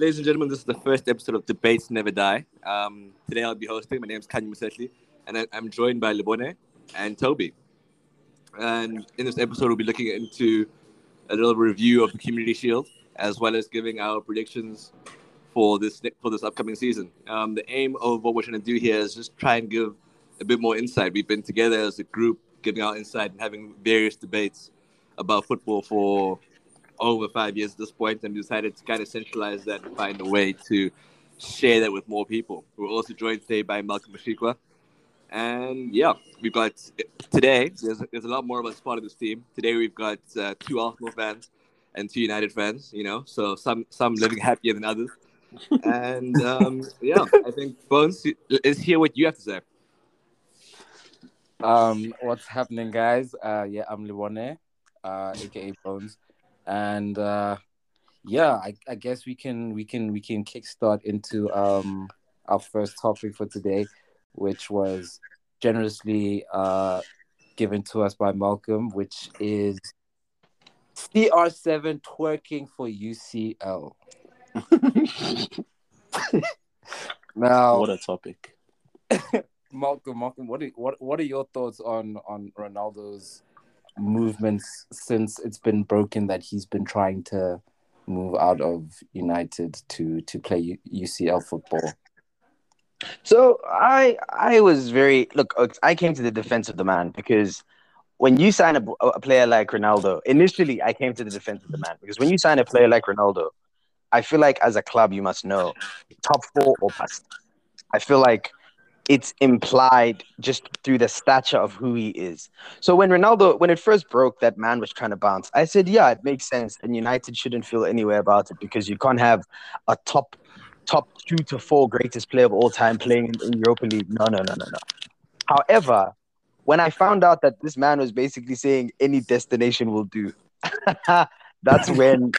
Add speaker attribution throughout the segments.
Speaker 1: ladies and gentlemen, this is the first episode of Debates Never Die. Um, today I'll be hosting. My name is Khanya Mosetlhi, and I, am joined by Lebone and Tobi. And in this episode, we'll be looking into a little review of the Community Shield, as well as giving our predictions for this for this upcoming season. Um, the aim of what we're trying to do here is just try and give a bit more insight. We've been together as a group, giving our insight and having various debates about football for over five years at this point, and we decided to kind of centralize that and find a way to share that with more people. We're also joined today by Malcolm Masvikwa. And yeah, we've got today, there's, there's a lot more of us part of this team. Today we've got uh, two Arsenal fans and two United fans, you know, so some some living happier than others. and um, yeah, I think Bones is here what you have to say.
Speaker 2: Um, what's happening, guys? Uh, yeah, I'm Lebone, uh, aka Bones and uh, yeah, I, I, guess we can we can we can kickstart into um, our first topic for today, which was generously uh, given to us by Malcolm, which is CR7 twerking for UCL. now,
Speaker 3: what a topic.
Speaker 2: Malcolm, Malcolm, what are, what what are your thoughts on on Ronaldo's movements since it's been broken that he's been trying to move out of United to to play UCL football?
Speaker 4: So I I was very look. I came to the defense of the man because when you sign a, a player like Ronaldo, initially I came to the defense of the man because when you sign a player like Ronaldo, I feel like as a club you must know top four or bust. I feel like it's implied just through the stature of who he is. So when Ronaldo, when it first broke, that man was trying to bounce. I said, yeah, it makes sense, and United shouldn't feel anywhere about it because you can't have a top, top two to four greatest player of all time playing in, in Europa League. No, no, no, no, no. However, when I found out that this man was basically saying any destination will do, that's when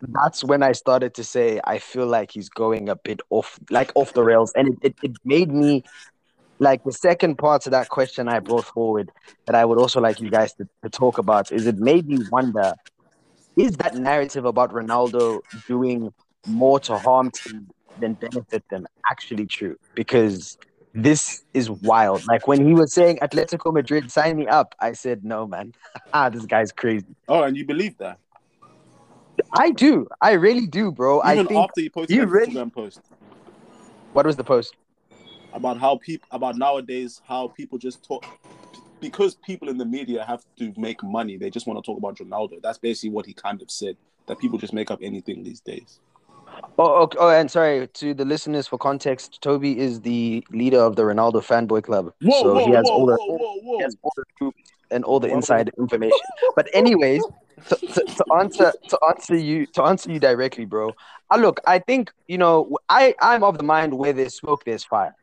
Speaker 4: that's when I started to say I feel like he's going a bit off, like off the rails, and it, it, it made me like the second part to that question I brought forward that I would also like you guys to, to talk about is it made me wonder is that narrative about Ronaldo doing more to harm teams than benefit them actually true? Because this is wild. Like when he was saying Atletico Madrid, sign me up, I said, no, man. ah, this guy's crazy.
Speaker 3: Oh, and you believe that?
Speaker 4: I do. I really do, bro.
Speaker 3: Even
Speaker 4: I think
Speaker 3: after you posted you really... Instagram post.
Speaker 4: What was the post?
Speaker 3: About how people about nowadays how people just talk because people in the media have to make money. They just want to talk about Ronaldo. That's basically what he kind of said. That people just make up anything these days.
Speaker 4: Oh, okay. oh, and sorry to the listeners for context. Tobi is the leader of the Ronaldo fanboy club,
Speaker 3: whoa,
Speaker 4: so
Speaker 3: whoa,
Speaker 4: he has
Speaker 3: whoa,
Speaker 4: all the he has all the and all the inside information. But anyways, to, to, answer to answer you to answer you directly, bro. I look, I think you know, I I'm of the mind where there's smoke, there's fire.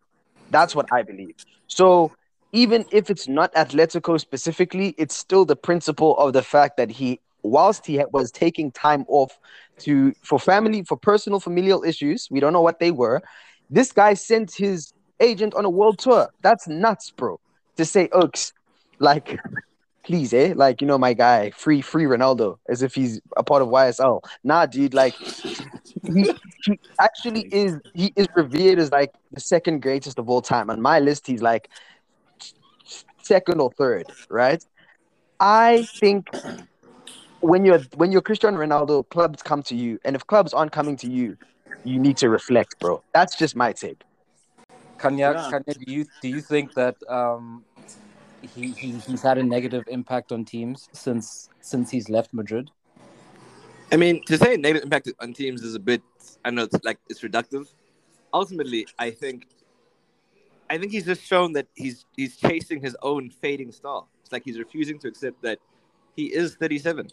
Speaker 4: That's what I believe. So even if it's not Atletico specifically, it's still the principle of the fact that he, whilst he was taking time off to for family, for personal familial issues, we don't know what they were. This guy sent his agent on a world tour. That's nuts, bro. To say, Oaks, like please, eh? Like, you know, my guy, free, free Ronaldo, as if he's a part of YSL. Nah, dude, like, he, he actually is, he is revered as like the second greatest of all time. On my list, he's like second or third, right? I think when you're when you're Cristiano Ronaldo, clubs come to you, and if clubs aren't coming to you, you need to reflect, bro. That's just my take.
Speaker 2: Khanya, yeah. Khanya, do you do you think that um, he, he he's had a negative impact on teams since since he's left Madrid.
Speaker 1: I mean, to say negative impact on teams is a bit I know it's like it's reductive. Ultimately, I think I think he's just shown that he's he's chasing his own fading star. It's like he's refusing to accept that he is 37.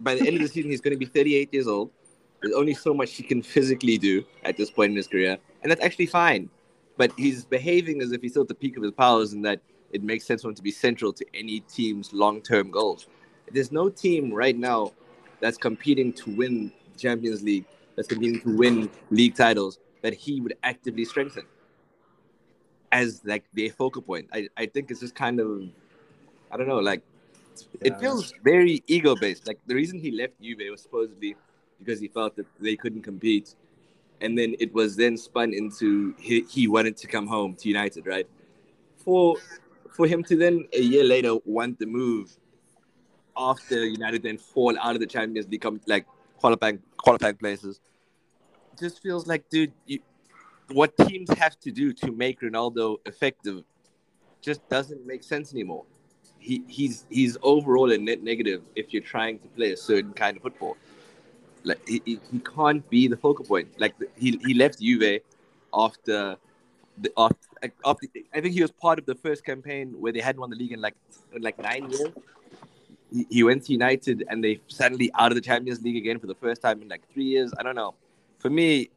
Speaker 1: By the end of the season, he's going to be 38 years old. There's only so much he can physically do at this point in his career, and that's actually fine. But he's behaving as if he's still at the peak of his powers, and that it makes sense for him to be central to any team's long-term goals. There's no team right now that's competing to win Champions League, that's competing to win league titles that he would actively strengthen as like their focal point. I, I think it's just kind of I don't know, like yeah. it feels very ego based. Like the reason he left Juve was supposedly because he felt that they couldn't compete and then it was then spun into he, he wanted to come home to United, right? For for him to then a year later want the move after United then fall out of the Champions League, come like qualifying qualifying places, just feels like, dude, you, what teams have to do to make Ronaldo effective just doesn't make sense anymore. He he's he's overall a net negative if you're trying to play a certain kind of football. Like he, he, can't be the focal point. Like he he left Juve after the after, after I think he was part of the first campaign where they hadn't won the league in like in like nine years. He, went to United and they suddenly out of the Champions League again for the first time in like three years. I don't know. For me,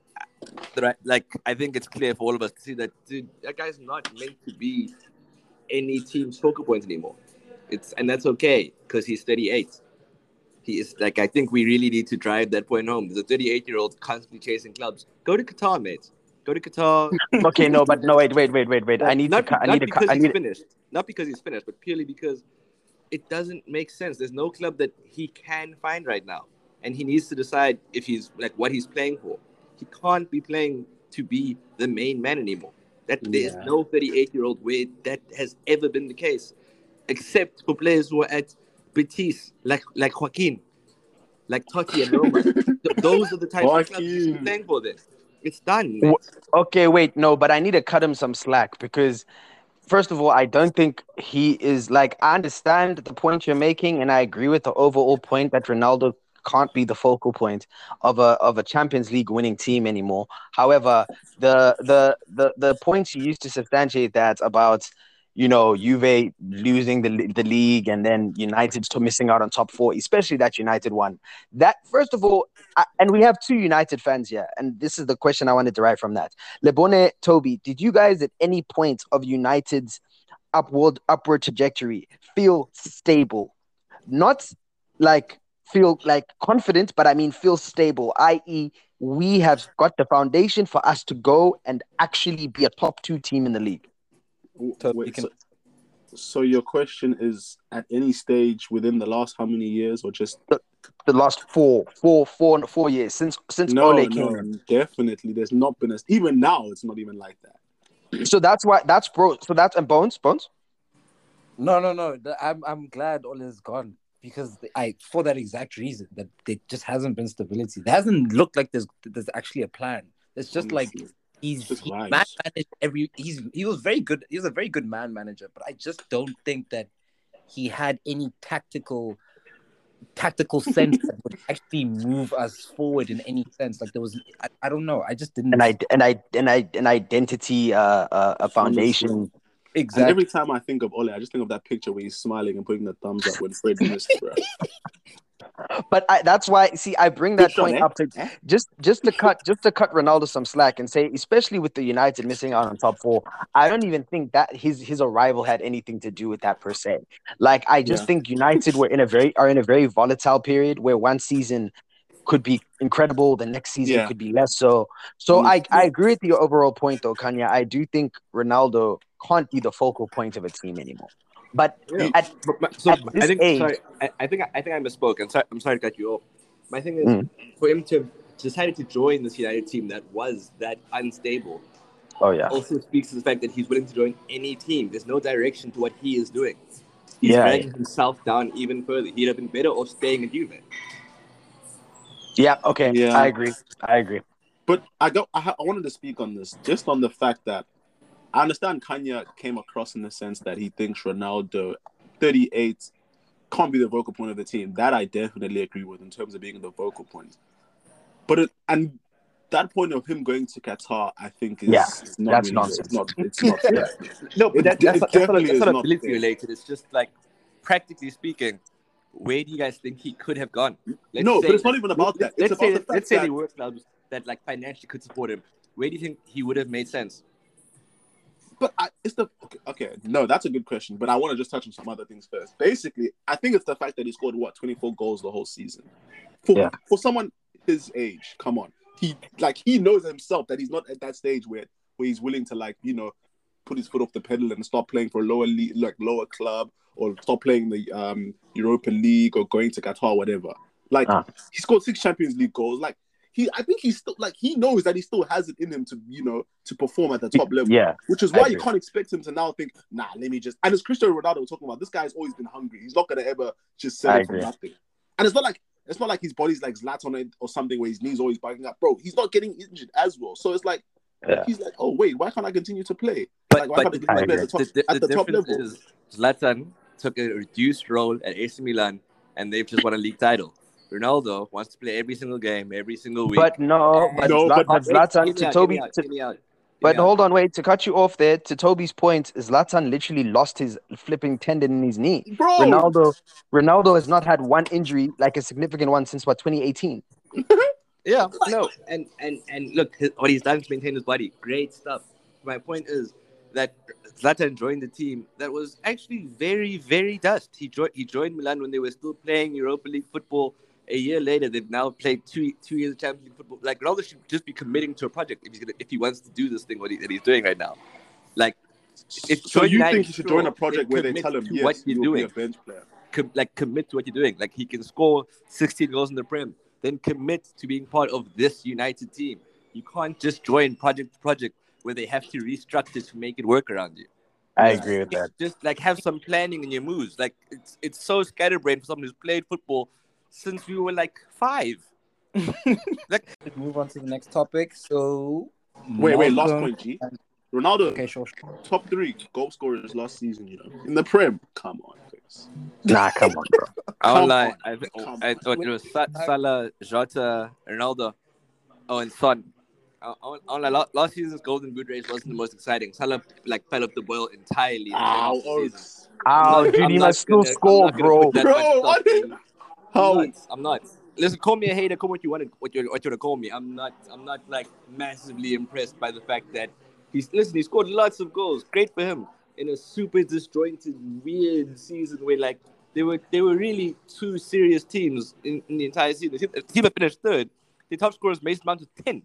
Speaker 1: the like I think it's clear for all of us to see that dude, that guy's not meant to be any team's focal point anymore. It's and that's okay because he's 38. He is like I think we really need to drive that point home. A 38 year old constantly chasing clubs. Go to Qatar, mate. Go to Qatar.
Speaker 4: okay, no, but no, wait, wait, wait, wait, wait. I need
Speaker 1: not,
Speaker 4: to. cut- I need to.
Speaker 1: because
Speaker 4: cut- I
Speaker 1: he's
Speaker 4: need.
Speaker 1: finished. Not because he's finished, but purely because it doesn't make sense. There's no club that he can find right now, and he needs to decide if he's like what he's playing for. He can't be playing to be the main man anymore. That there's
Speaker 3: Yeah.
Speaker 1: no 38 year old where that has ever been the case, except for players who are at Betis, like like Joaquin, like Totti and Roma. Th- those are the types of clubs he's playing for. Then it's done. Mate.
Speaker 4: Okay, wait, no, but I need to cut him some slack because, first of all, I don't think he is like. I understand the point you're making, and I agree with the overall point that Ronaldo can't be the focal point of a of a Champions League winning team anymore. However, the the the the points you used to substantiate that about. You know, Juve losing the the league and then United missing out on top four, especially that United one. That first of all, I, and we have two United fans here, and this is the question I want to derive from that. Lebone, Tobi, did you guys at any point of United's upward upward trajectory feel stable? Not like feel like confident, but I mean feel stable, i.e., we have got the foundation for us to go and actually be a top two team in the league.
Speaker 3: W-
Speaker 2: So
Speaker 3: wait,
Speaker 2: can-
Speaker 3: so, so your question is at any stage within the last how many years, or just
Speaker 4: The last four, four, four, four years since since
Speaker 3: no,
Speaker 4: Ole
Speaker 3: no,
Speaker 4: came. in.
Speaker 3: definitely. There's not been a even now. It's not even like that.
Speaker 4: So that's why that's bro. So that's and Bones, Bones.
Speaker 2: No, no, no. I'm I'm glad Ole is gone because I for that exact reason that there just hasn't been stability. There hasn't looked like there's there's actually a plan. It's just like
Speaker 3: Honestly.
Speaker 2: He's he
Speaker 3: vibes.
Speaker 2: man managed every he's he was very good. He was a very good man manager, but I just don't think that he had any tactical tactical sense that would actually move us forward in any sense. Like there was I, I don't know. I just didn't
Speaker 4: and I and I and I an identity, uh, uh, a foundation.
Speaker 3: And
Speaker 2: exactly
Speaker 3: every time I think of Ole, I just think of that picture where he's smiling and putting the thumbs up when Fred missed, bro.
Speaker 4: But I, that's why. See, I bring that point
Speaker 3: eh?
Speaker 4: up to just just to cut just to cut Ronaldo some slack and say, especially with the United missing out on top four, I don't even think that his his arrival had anything to do with that per se. Like I just
Speaker 3: Yeah.
Speaker 4: think United were in a very are in a very volatile period where one season could be incredible, the next season
Speaker 3: Yeah.
Speaker 4: could be less so. So
Speaker 3: Mm,
Speaker 4: I I agree with your overall point though, Khanya. I do think Ronaldo can't be the focal point of a team anymore. But
Speaker 1: Yeah.
Speaker 4: at,
Speaker 1: But my, so
Speaker 4: At
Speaker 1: I
Speaker 4: this
Speaker 1: think
Speaker 4: age-
Speaker 1: sorry, I, I think I think I misspoke. I'm sorry, I'm sorry to cut you off. My thing is
Speaker 4: Mm.
Speaker 1: for him to have decided to join this United team that was that unstable
Speaker 4: oh yeah,
Speaker 1: also speaks to the fact that he's willing to join any team. There's no direction to what he is doing. He's
Speaker 4: Yeah.
Speaker 1: dragging himself down even further. He'd have been better off staying at Juve.
Speaker 4: yeah, okay,
Speaker 3: Yeah.
Speaker 4: I agree, I agree.
Speaker 3: But I go. I, ha- I wanted to speak on this just on the fact that I understand Khanya came across in the sense that he thinks Ronaldo, 38, can't be the vocal point of the team. That I definitely agree with in terms of being the vocal point. But it, and that point of him going to Qatar, I think is
Speaker 4: Yeah,
Speaker 3: is not
Speaker 4: that's
Speaker 3: really-
Speaker 4: nonsense.
Speaker 3: It's not. It's not. fair.
Speaker 1: No, but
Speaker 3: It
Speaker 1: that, that's,
Speaker 3: it
Speaker 1: not, that's, not,
Speaker 3: definitely
Speaker 1: that's
Speaker 3: is
Speaker 1: not
Speaker 3: not
Speaker 1: ability
Speaker 3: fair.
Speaker 1: related. It's just like practically speaking, where do you guys think he could have gone? Let's
Speaker 3: no,
Speaker 1: say-
Speaker 3: but it's not even about that.
Speaker 1: Let's
Speaker 3: It's
Speaker 1: say
Speaker 3: the fact
Speaker 1: let's say
Speaker 3: that
Speaker 1: there were clubs that like financially could support him. Where do you think he would have made sense?
Speaker 3: But I, it's the okay, okay. No, that's a good question. But I want to just touch on some other things first. Basically, I think it's the fact that he scored what twenty four goals the whole season. For
Speaker 4: Yeah.
Speaker 3: for someone his age, come on, he like he knows himself that he's not at that stage where where he's willing to like you know put his foot off the pedal and stop playing for a lower league, like lower club, or stop playing the um Europa League or going to Qatar, whatever. Like
Speaker 4: Ah.
Speaker 3: he scored six Champions League goals. Like he I think he's still like he knows that he still has it in him to you know to perform at the top level.
Speaker 4: Yeah,
Speaker 3: Which is why you can't expect him to now think, nah, let me just. And as Cristiano Ronaldo was talking about, this guy's always been hungry. He's not gonna ever just
Speaker 4: I
Speaker 3: settle for nothing. And it's not like it's not like his body's like Zlatan or something where his knees always bugging up, bro. He's not getting injured as well. So it's like
Speaker 4: Yeah.
Speaker 3: he's like, oh wait, why can't I continue to play?
Speaker 1: But,
Speaker 3: like why
Speaker 1: but
Speaker 3: can't
Speaker 1: the,
Speaker 3: I
Speaker 4: I
Speaker 3: continue to play at the top,
Speaker 1: the, the,
Speaker 3: at the top
Speaker 1: difference
Speaker 3: level?
Speaker 1: is Zlatan took a reduced role at AC Milan, and they've just won a league title. Ronaldo wants to play every single game, every single week.
Speaker 4: but no, but,
Speaker 3: No,
Speaker 4: Zla-
Speaker 3: but-
Speaker 4: but
Speaker 1: Wait,
Speaker 4: Zlatan to
Speaker 1: out, Tobi. out,
Speaker 4: to-
Speaker 1: hear me out, hear
Speaker 4: but
Speaker 1: me out.
Speaker 4: hold on, wait. To cut you off there, to Tobi's point, Zlatan literally lost his flipping tendon in his knee.
Speaker 3: Bro,
Speaker 4: Ronaldo, Ronaldo has not had one injury like a significant one since what 2018.
Speaker 1: Yeah, no, and and and look, his, what he's done to maintain his body, great stuff. My point is that Zlatan joined the team that was actually very, very dust. He joined he joined Milan when they were still playing Europa League football. A year later, they've now played two two years of Champions League football. Like Ronaldo should just be committing to a project if he's gonna if he wants to do this thing what he, that he's doing right now. Like, if
Speaker 3: so you think he should join a project where they tell him, yes,
Speaker 1: what you're
Speaker 3: you'll be
Speaker 1: doing
Speaker 3: a bench player?
Speaker 1: com- like commit to what you're doing. Like he can score 16 goals in the Prem, then commit to being part of this United team. You can't just join project to project where they have to restructure to make it work around you.
Speaker 4: I
Speaker 3: Yeah.
Speaker 4: agree with that.
Speaker 1: Just like have some planning in your moves. Like it's it's so scatterbrained for someone who's played football since we were like five. like
Speaker 2: Let's move on to the next topic. So,
Speaker 3: Wait, wait, last point, G. Ronaldo,
Speaker 2: Okay, sure. sure.
Speaker 3: top three goal scorers last season, you know, in the Prem. Come on, Chris.
Speaker 4: Nah, come on, bro.
Speaker 1: I
Speaker 3: Come
Speaker 1: won't lie.
Speaker 3: on.
Speaker 1: I, th-
Speaker 3: Come
Speaker 1: I thought it was Sa- Salah, Jota, Ronaldo, oh, and Son. I, I, won't- I won't lie, la- last season's Golden Boot race wasn't the most exciting. Salah like fell off the boil entirely. in
Speaker 3: Ow,
Speaker 1: second half of season.
Speaker 3: Oaks.
Speaker 4: Oh,
Speaker 1: I'm
Speaker 4: dude, he must still
Speaker 1: gonna-
Speaker 4: score, bro.
Speaker 3: Bro,
Speaker 1: much
Speaker 3: what is-
Speaker 1: I'm
Speaker 3: How?
Speaker 1: not. I'm not. Listen, call me a hater. Call what you want. What you what you want to call me. I'm not. I'm not like massively impressed by the fact that he's listen. He scored lots of goals. Great for him in a super disjointed, weird season where like they were they were really two serious teams in, in the entire season. The team, that finished third. The top scorers Mason Mount with ten,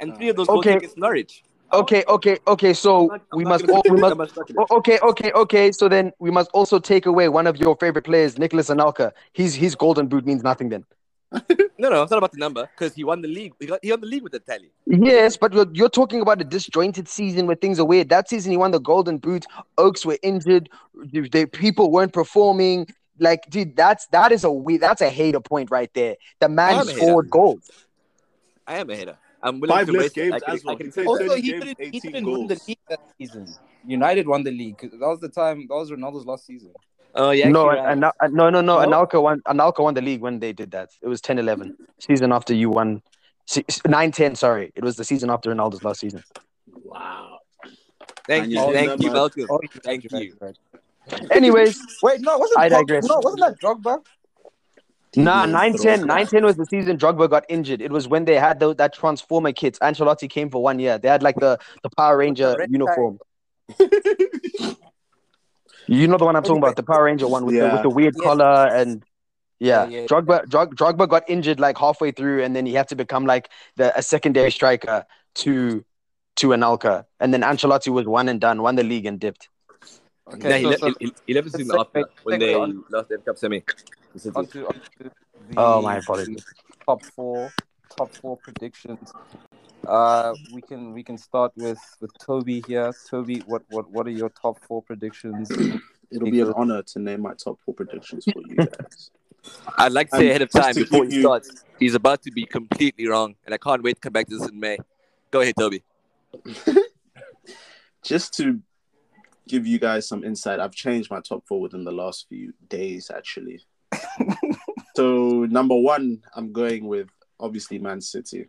Speaker 1: and three of those goals
Speaker 4: Okay.
Speaker 1: were against Norwich.
Speaker 4: Okay, okay, okay. So
Speaker 1: not-
Speaker 4: we must, all, we must.
Speaker 1: much stock in it.
Speaker 4: o- Okay, okay, okay. So then we must also take away one of your favorite players, Nicolas Anelka. His his golden boot means nothing then.
Speaker 1: No, no, it's not about the number because he won the league. He got he won the league with the tally.
Speaker 4: Yes, but you're, you're talking about a disjointed season where things are weird. That season, he won the Golden Boot. Oaks were injured. The people weren't performing. Like, dude, that's that is a we. That's a hater point right there. The man
Speaker 1: I'm
Speaker 4: scored goals.
Speaker 1: I am a hater. I'm willing
Speaker 3: Five
Speaker 1: to
Speaker 3: less games
Speaker 1: I can,
Speaker 3: as well.
Speaker 1: I can
Speaker 3: He
Speaker 1: say
Speaker 3: played
Speaker 2: Also, he
Speaker 3: games,
Speaker 2: didn't, he didn't win the
Speaker 3: goals.
Speaker 2: league that season. United won the league. That was the time. That was Ronaldo's last season.
Speaker 1: Oh yeah.
Speaker 4: no, and,
Speaker 1: right.
Speaker 4: no, no, no.
Speaker 2: No?
Speaker 4: Anelka won. Anelka won the league when they did that. It was 10-11. season after you won. 9-10, Sorry, it was the season after Ronaldo's last season.
Speaker 3: Wow.
Speaker 1: Thank
Speaker 3: And
Speaker 1: you,
Speaker 3: you
Speaker 1: thank
Speaker 3: did
Speaker 1: you, oh,
Speaker 3: that
Speaker 1: Malcolm.
Speaker 2: Oh,
Speaker 1: Thank
Speaker 2: right,
Speaker 1: you.
Speaker 2: right.
Speaker 4: Anyways,
Speaker 2: Wait, no, wasn't
Speaker 4: I
Speaker 2: Drog-
Speaker 4: digress.
Speaker 2: No, wasn't that Drogba?
Speaker 4: Nah,
Speaker 3: Yeah,
Speaker 4: 9
Speaker 3: throw
Speaker 4: 10,
Speaker 3: it
Speaker 4: 9 10 was the season Drogba got injured. It was when they had the, that Transformer kit. Ancelotti came for one year. They had like the, the Power Ranger
Speaker 2: red
Speaker 4: uniform. You know the one I'm talking about, the Power Ranger one with, the, with the weird
Speaker 2: Yes.
Speaker 4: collar and yeah.
Speaker 2: Yeah, yeah,
Speaker 4: Drogba, Drog, Drogba got injured like halfway through, and then he had to become like the a secondary striker to to Anelka. And then Ancelotti was one and done, won the league and dipped.
Speaker 1: Yeah, he,
Speaker 2: so-
Speaker 1: left,
Speaker 2: so-
Speaker 1: he, he left the season
Speaker 2: Let's
Speaker 1: after
Speaker 2: segue-
Speaker 1: when they lost the Cup semi. To City.
Speaker 2: onto, onto the
Speaker 4: Oh, my apologies.
Speaker 2: top four top four predictions. Uh, we can we can start with with Tobi here. Tobi, what what what are your top four predictions?
Speaker 3: It'll be an honor to name my top four predictions for you guys.
Speaker 1: I'd like to
Speaker 3: Um,
Speaker 1: say ahead of time before he
Speaker 3: you-
Speaker 1: starts, he's about to be completely wrong, and I can't wait to come back to this in May. Go ahead, Tobi.
Speaker 3: Just to give you guys some insight, I've changed my top four within the last few days, actually. so, number one, I'm going with obviously Man City.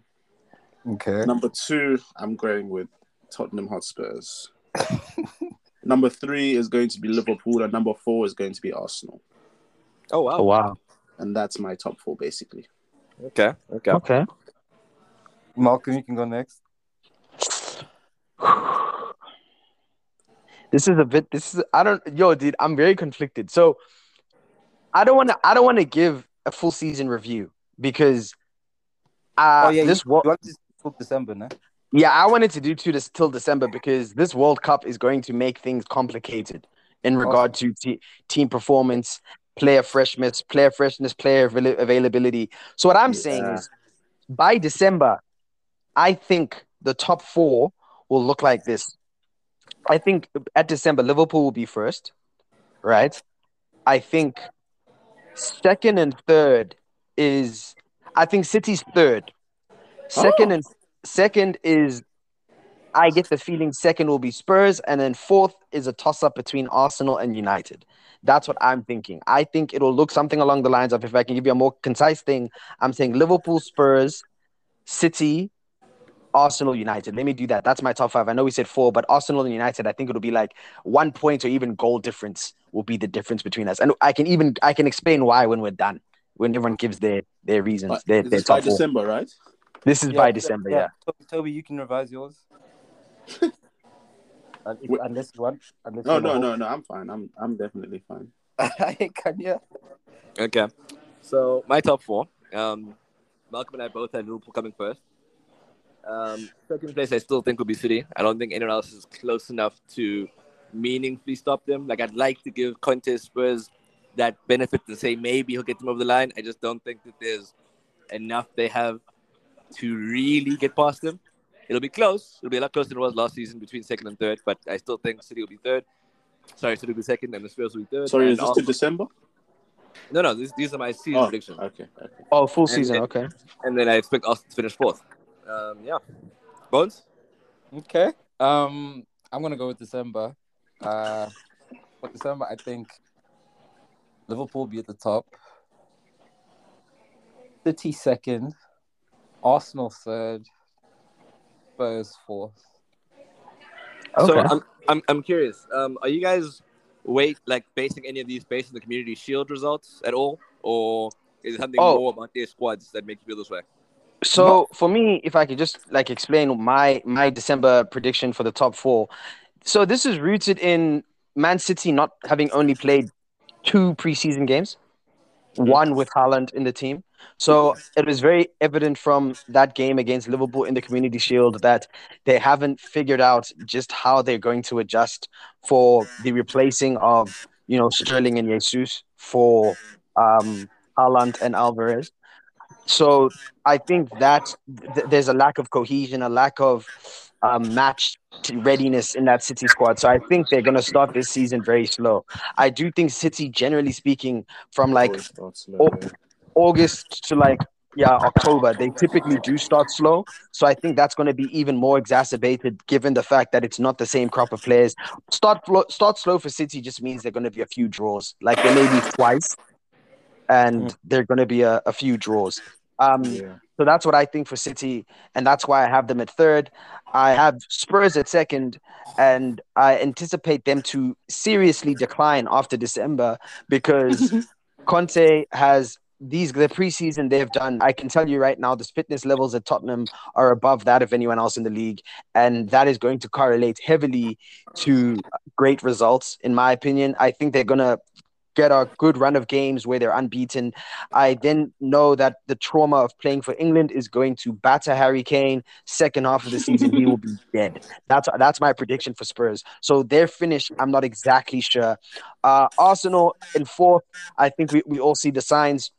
Speaker 2: Okay.
Speaker 3: Number two, I'm going with Tottenham Hotspurs. number three is going to be Liverpool, and number four is going to be Arsenal.
Speaker 1: Oh wow.
Speaker 4: Oh, wow.
Speaker 3: And that's my top four, basically.
Speaker 1: Okay. Okay.
Speaker 4: Okay.
Speaker 2: Malcolm, you can go next.
Speaker 4: This is a bit. This is. I don't. Yo, dude, I'm very conflicted. So, I don't want to. I don't want to give a full season review because, uh,
Speaker 2: oh yeah,
Speaker 4: this
Speaker 2: you,
Speaker 4: world.
Speaker 2: you December, no?
Speaker 4: Yeah, I wanted to do two this till December because this World Cup is going to make things complicated in regard to te- team performance, player freshness, player freshness, player avail- availability. So what I'm saying is, by December, I think the top four will look like this. I think at December, Liverpool will be first, right? I think second and third is, I think City's third. Second
Speaker 3: Oh.
Speaker 4: and second is, I get the feeling second will be Spurs, and then fourth is a toss up between Arsenal and United. That's what I'm thinking. I think it'll look something along the lines of, if I can give you a more concise thing, I'm saying Liverpool, Spurs, City, Arsenal, United. Let me do that. That's my top five. I know we said four, but Arsenal and United, I think it'll be like one point or even goal difference will be the difference between us. And I can even I can explain why when we're done. When everyone gives their their reasons,
Speaker 3: But
Speaker 4: their,
Speaker 3: this
Speaker 4: their
Speaker 3: is by
Speaker 4: four.
Speaker 3: December, right?
Speaker 4: This is by December, yeah.
Speaker 2: Tobi, Tobi, you can revise yours. If- unless you want. Unless
Speaker 3: No,
Speaker 2: you
Speaker 3: no, no, no. I'm fine. I'm I'm definitely fine.
Speaker 2: no. can you?
Speaker 1: Okay. So my top four. Um, Malcolm and I both had Liverpool coming first. Um, second place, I still think will be City. I don't think anyone else is close enough to meaningfully stop them. Like I'd like to give Conte Spurs that benefit to say maybe he'll get them over the line. I just don't think that there's enough they have to really get past them. It'll be close. It'll be a lot closer than it was last season between second and third, but I still think City will be third. Sorry, City will be second, and the Spurs will be third.
Speaker 3: Sorry,
Speaker 1: and
Speaker 3: is this to December?
Speaker 1: No, no, this, these are my season
Speaker 3: Oh,
Speaker 1: predictions.
Speaker 3: okay, okay.
Speaker 4: Oh, full
Speaker 1: And
Speaker 4: season,
Speaker 1: then-
Speaker 4: okay.
Speaker 1: And then I expect Arsenal to finish fourth. Um, yeah. Bones?
Speaker 2: Okay. Um, I'm gonna go with December. Uh, for December, I think Liverpool be at the top. City second, Arsenal third, Spurs fourth.
Speaker 4: Okay.
Speaker 1: So I'm, I'm, I'm curious. Um, are you guys wait like basing any of these based on the Community Shield results at all, or is it something
Speaker 4: Oh.
Speaker 1: more about their squads that make you feel this way?
Speaker 4: So for me, if I could just like explain my my December prediction for the top four. So this is rooted in Man City not having only played two preseason games, one with Haaland in the team. So it was very evident from that game against Liverpool in the Community Shield that they haven't figured out just how they're going to adjust for the replacing of you know Sterling and Jesus for um, Haaland and Alvarez. So I think that th- there's a lack of cohesion, a lack of um, match readiness in that City squad. So I think they're going to start this season very slow. I do think City, generally speaking, from like
Speaker 3: slow, yeah.
Speaker 4: August to like yeah October, they typically do start slow. So I think that's going to be even more exacerbated given the fact that it's not the same crop of players. Start start slow for City just means they're going to be a few draws. Like there may be twice, and they're going to be a, a few draws. Um,
Speaker 3: yeah.
Speaker 4: So that's what I think for City, and that's why I have them at third. I have Spurs at second, and I anticipate them to seriously decline after December because Conte has these the preseason they've done. I can tell you right now, the fitness levels at Tottenham are above that of anyone else in the league, and that is going to correlate heavily to great results, in my opinion. I think they're gonna get a good run of games where they're unbeaten. I then know that the trauma of playing for England is going to batter Harry Kane. Second half of the season, he will be dead. That's that's my prediction for Spurs. So their finish, I'm not exactly sure. Uh, Arsenal in fourth, I think we, we all see the signs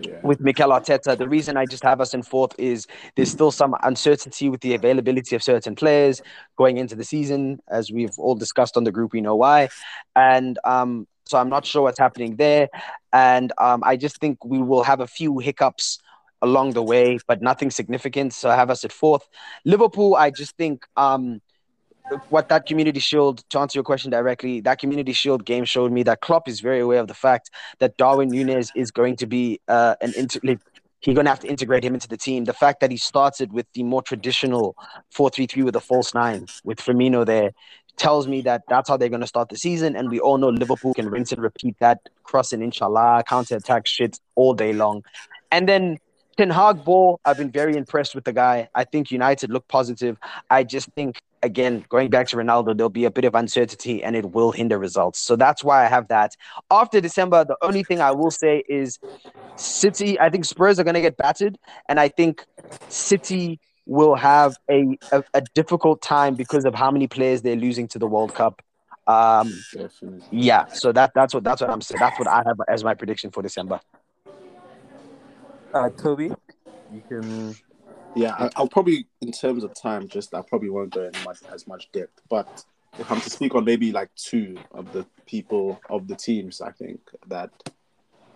Speaker 3: yeah.
Speaker 4: with Mikel Arteta. The reason I just have us in fourth is there's still some uncertainty with the availability of certain players going into the season, as we've all discussed on the group. We know why, and um, so I'm not sure what's happening there. And um, I just think we will have a few hiccups along the way, but nothing significant. So I have us at fourth. Liverpool, I just think. Um, what that community shield to answer your question directly that community shield game showed me that Klopp is very aware of the fact that Darwin Núñez is going to be uh, an inter- he's going to have to integrate him into the team. The fact that he started with the more traditional 4-3-3 with a false nine with Firmino there tells me that that's how they're going to start the season. And we all know Liverpool can rinse and repeat that crossing, inshallah counter attack shit all day long. And then Ten Hag ball, I've been very impressed with the guy. I think United look positive. I just think again, going back to Ronaldo, there'll be a bit of uncertainty and it will hinder results. So that's why I have that. After December, the only thing I will say is City, I think Spurs are going to get battered. And I think City will have a, a, a difficult time because of how many players they're losing to the World Cup. Um, yeah, so that that's what that's what I'm saying. That's what I have as my prediction for December.
Speaker 2: Uh, Tobi, you can
Speaker 3: Yeah, I, I'll probably, in terms of time, just I probably won't go in much as much depth. But if I'm to speak on maybe like two of the people of the teams, I think that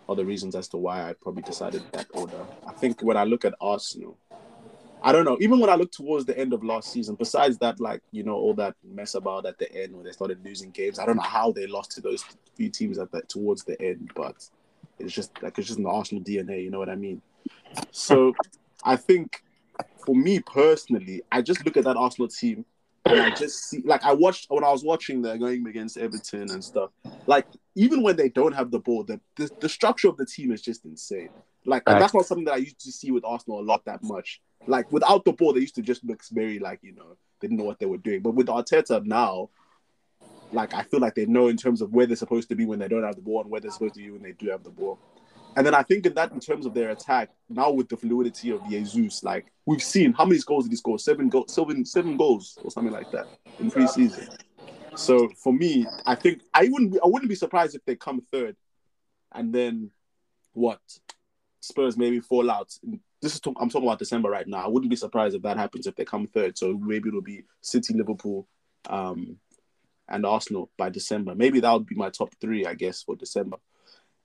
Speaker 3: are the reasons as to why I probably decided that order. I think when I look at Arsenal, I don't know. Even when I look towards the end of last season, besides that, like you know, all that mess about at the end when they started losing games, I don't know how they lost to those few teams at that towards the end, but it's just like it's just in the Arsenal DNA. You know what I mean? So I think for me personally, I just look at that Arsenal team and I just see like I watched when I was watching the going against Everton and stuff. Like even when they don't have the ball, the the, the structure of the team is just insane. Like that's not something that I used to see with Arsenal a lot that much. Like without the ball, they used to just look very like you know they didn't know what they were doing. But with Arteta now, like I feel like they know in terms of where they're supposed to be when they don't have the ball and where they're supposed to be when they do have the ball. And then I think in that, in terms of their attack, now with the fluidity of Jesus, like we've seen how many goals did he score? Seven goals, seven, seven goals or something like that in preseason. So for me, I think I wouldn't, be, I wouldn't be surprised if they come third, and then what? Spurs maybe fall out. This is I'm talking about December right now. I wouldn't be surprised if that happens if they come third. So maybe it'll be City, Liverpool, um, and Arsenal by December. Maybe that would be my top three, I guess, for December.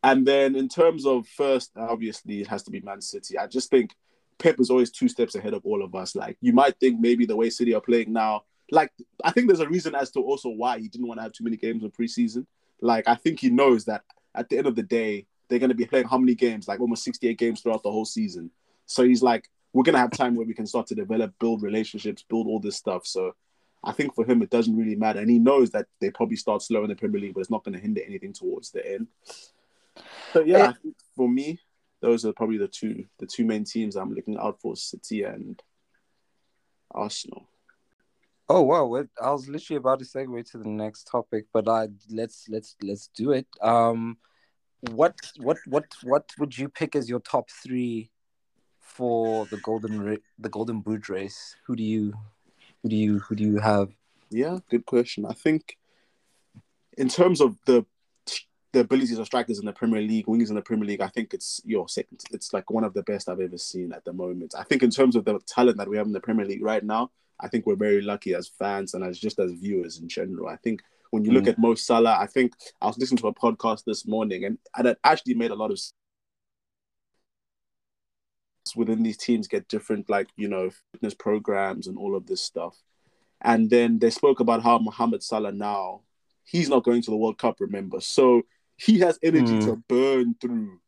Speaker 3: And then in terms of first, obviously it has to be Man City. I just think Pep is always two steps ahead of all of us. Like you might think maybe the way City are playing now, like I think there's a reason as to also why he didn't want to have too many games in preseason. Like I think he knows that at the end of the day, they're going to be playing how many games? Like almost 68 games throughout the whole season. So he's like, we're going to have time where we can start to develop, build relationships, build all this stuff. So I think for him, it doesn't really matter. And he knows that they probably start slow in the Premier League, but it's not going to hinder anything towards the end. So yeah, for me, those are probably the two the two main teams I'm looking out for: City and Arsenal.
Speaker 2: Oh wow! I was literally about to segue to the next topic, but I let's let's let's do it. Um, what what what what would you pick as your top three for the golden the golden boot race? Who do you who do you who do you have?
Speaker 3: Yeah, good question. I think in terms of the the abilities of strikers in the Premier League, wings in the Premier League, I think it's your second. It's like one of the best I've ever seen at the moment. I think in terms of the talent that we have in the Premier League right now, I think we're very lucky as fans and as just as viewers in general. I think when you mm. look at Mo Salah, I think I was listening to a podcast this morning and, and it actually made a lot of sense within these teams get different like you know fitness programs and all of this stuff and then they spoke about how Mohamed Salah now he's not going to the World Cup remember so he has energy mm. to burn through.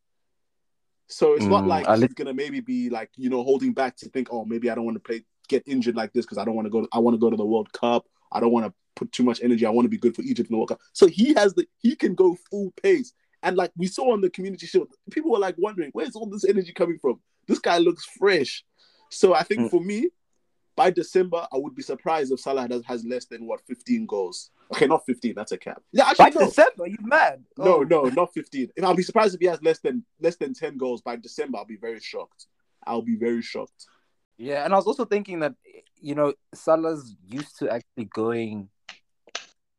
Speaker 3: So it's mm. not like li- he's gonna maybe be like you know holding back to think, oh, maybe I don't want to play, get injured like this because I don't want to go. I want to go to the World Cup. I don't want to put too much energy. I want to be good for Egypt in the World Cup. So he has the he can go full pace. And like we saw on the community show, people were like wondering, where's all this energy coming from? This guy looks fresh. So I think mm. for me, by December, I would be surprised if Salah has, has less than what 15 goals. Okay, not 15. That's a cap.
Speaker 2: Yeah, actually, by no. December, you mad?
Speaker 3: No, oh. no, not 15. If I'll be surprised if he has less than less than 10 goals by December. I'll be very shocked. I'll be very shocked.
Speaker 2: Yeah, and I was also thinking that you know Salah's used to actually going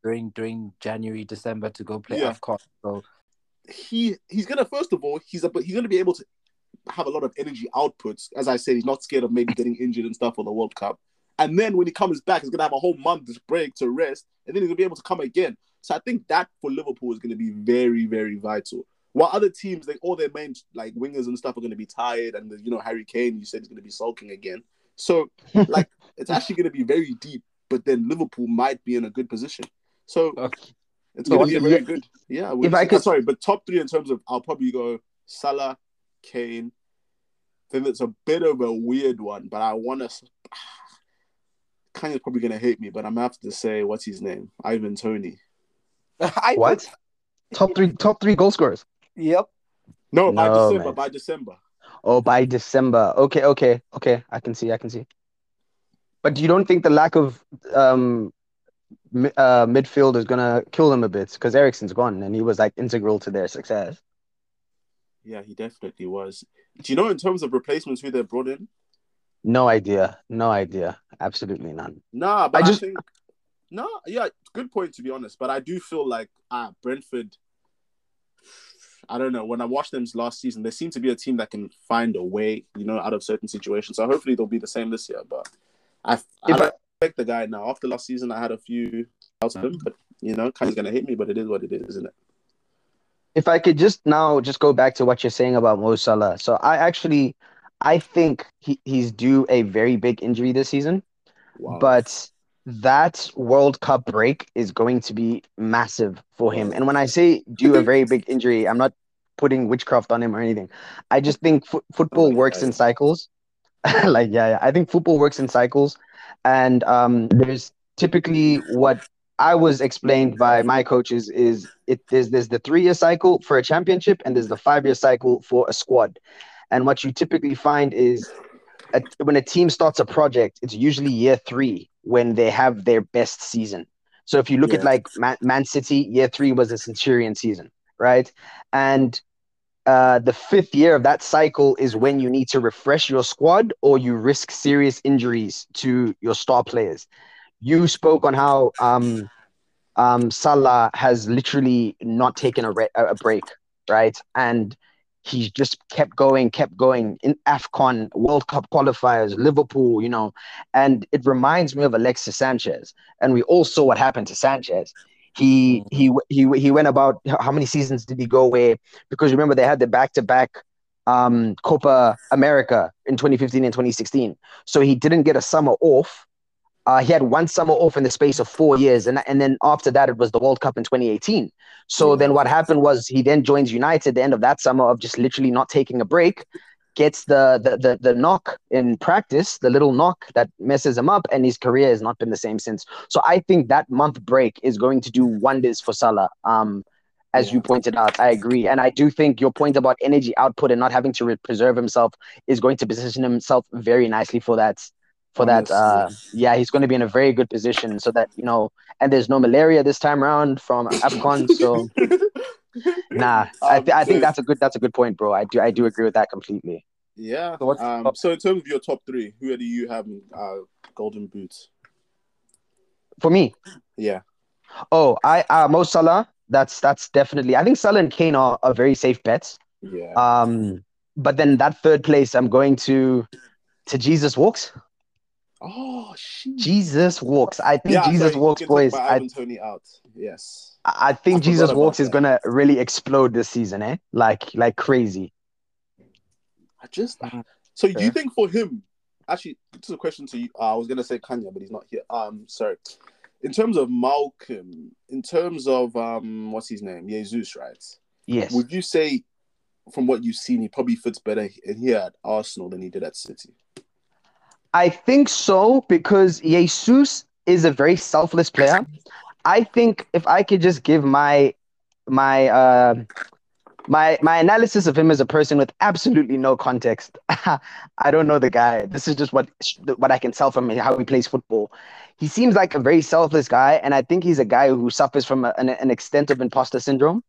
Speaker 2: during during January, December to go play yeah. AFCON. So
Speaker 3: he he's gonna first of all he's a, he's gonna be able to have a lot of energy outputs. As I said, he's not scared of maybe getting injured and stuff for the World Cup. And then when he comes back, he's gonna have a whole month's break to rest, and then he's gonna be able to come again. So I think that for Liverpool is gonna be very, very vital. While other teams, like all their main like wingers and stuff, are gonna be tired, and the, you know Harry Kane, you said he's gonna be sulking again. So like it's actually gonna be very deep. But then Liverpool might be in a good position. So it's gonna be very good. Yeah, if I could, uh, sorry, but top three in terms of I'll probably go Salah, Kane. Then it's a bit of a weird one, but I want to. Khanya's probably gonna hate me, but I'm gonna have to say what's his name, Ivan Toney.
Speaker 4: what? Top three, top three goal scorers.
Speaker 2: Yep.
Speaker 3: No, by no, December. Man. By December.
Speaker 4: Oh, by December. Okay, okay, okay. I can see. I can see. But you don't think the lack of um, uh, midfield is gonna kill them a bit because Eriksen's gone and he was like integral to their success.
Speaker 3: Yeah, he definitely was. Do you know in terms of replacements who they brought in?
Speaker 4: No idea. No idea. Absolutely none.
Speaker 3: Nah, but I, I just think no, yeah, good point to be honest. But I do feel like ah, Brentford. I don't know. When I watched them last season, they seem to be a team that can find a way, you know, out of certain situations. So hopefully they'll be the same this year. But I, I
Speaker 4: If
Speaker 3: don't expect the guy now. After last season, I had a few doubts of him, but you know, kind of gonna hit me. But it is what it is, isn't it?
Speaker 4: If I could just now just go back to what you're saying about Mo Salah. So I actually I think he, he's due a very big injury this season,
Speaker 3: Wow.
Speaker 4: but that World Cup break is going to be massive for him. And when I say due a very big injury, I'm not putting witchcraft on him or anything. I just think fo- football
Speaker 3: yeah,
Speaker 4: works in cycles. like yeah, yeah, I think football works in cycles, and um, there's typically what I was explained by my coaches is it there's there's the three year cycle for a championship and there's the five year cycle for a squad, and what you typically find is a, when a team starts a project, it's usually year three when they have their best season. So if you look at like Man, Man City, year three was a Centurion season, right? And uh, the fifth year of that cycle is when you need to refresh your squad or you risk serious injuries to your star players. You spoke on how um, um, Salah has literally not taken a, re- a break, right? And he's just kept going, kept going in AFCON, World Cup qualifiers, Liverpool, you know. And it reminds me of Alexis Sanchez. And we all saw what happened to Sanchez. He he he he went about how many seasons did he go away? because remember they had the back to back Copa America in 2015 and 2016. So he didn't get a summer off. Uh, he had one summer off in the space of four years, and and then after that it was the World Cup in 2018. So then what happened was he then joins United at the end of that summer of just literally not taking a break, gets the the the, the knock in practice, the little knock that messes him up, and his career has not been the same since. So I think that month break is going to do wonders for Salah. Um, as
Speaker 3: Yeah.
Speaker 4: you pointed out, I agree, and I do think your point about energy output and not having to re- preserve himself is going to position himself very nicely for that. For that, uh, yeah, he's going to be in a very good position, so that you know, and there's no malaria this time around from Afcon, so nah, I,
Speaker 3: Um,
Speaker 4: th- I think
Speaker 3: so-
Speaker 4: that's a good that's a good point, bro. I do I do agree with that completely.
Speaker 3: Yeah.
Speaker 2: So what's-
Speaker 3: um, so in terms of your top three, who do you have in uh, Golden Boots?
Speaker 4: For me,
Speaker 3: Yeah.
Speaker 4: oh, I uh, Mo Salah, that's that's definitely. I think Salah and Kane are, are very safe bets.
Speaker 3: Yeah.
Speaker 4: Um, but then that third place, I'm going to to Jesus Walks.
Speaker 3: Oh, shit.
Speaker 4: Jesus Walks. I think
Speaker 3: Yeah,
Speaker 4: Jesus
Speaker 3: you
Speaker 4: Walks, boys. I,
Speaker 3: Ivan Toney out. Yes.
Speaker 4: I think
Speaker 3: I
Speaker 4: Jesus Walks is
Speaker 3: that.
Speaker 4: gonna really explode this season, eh? Like like crazy.
Speaker 3: I just
Speaker 2: Mm,
Speaker 3: so you think for him, actually, this is a question to you. Uh, I was gonna say Khanya, but he's not here. Um, sorry. In terms of Malcolm, in terms of um, what's his name, Jesus, right?
Speaker 4: Yes.
Speaker 3: Would you say, from what you've seen, he probably fits better in here at Arsenal than he did at City?
Speaker 4: I think so because Jesus is a very selfless player. I think if I could just give my my uh, my my analysis of him as a person with absolutely no context. I don't know the guy. This is just what what I can tell from how he plays football. He seems like a very selfless guy, and I think he's a guy who suffers from a, an, an extent of imposter syndrome.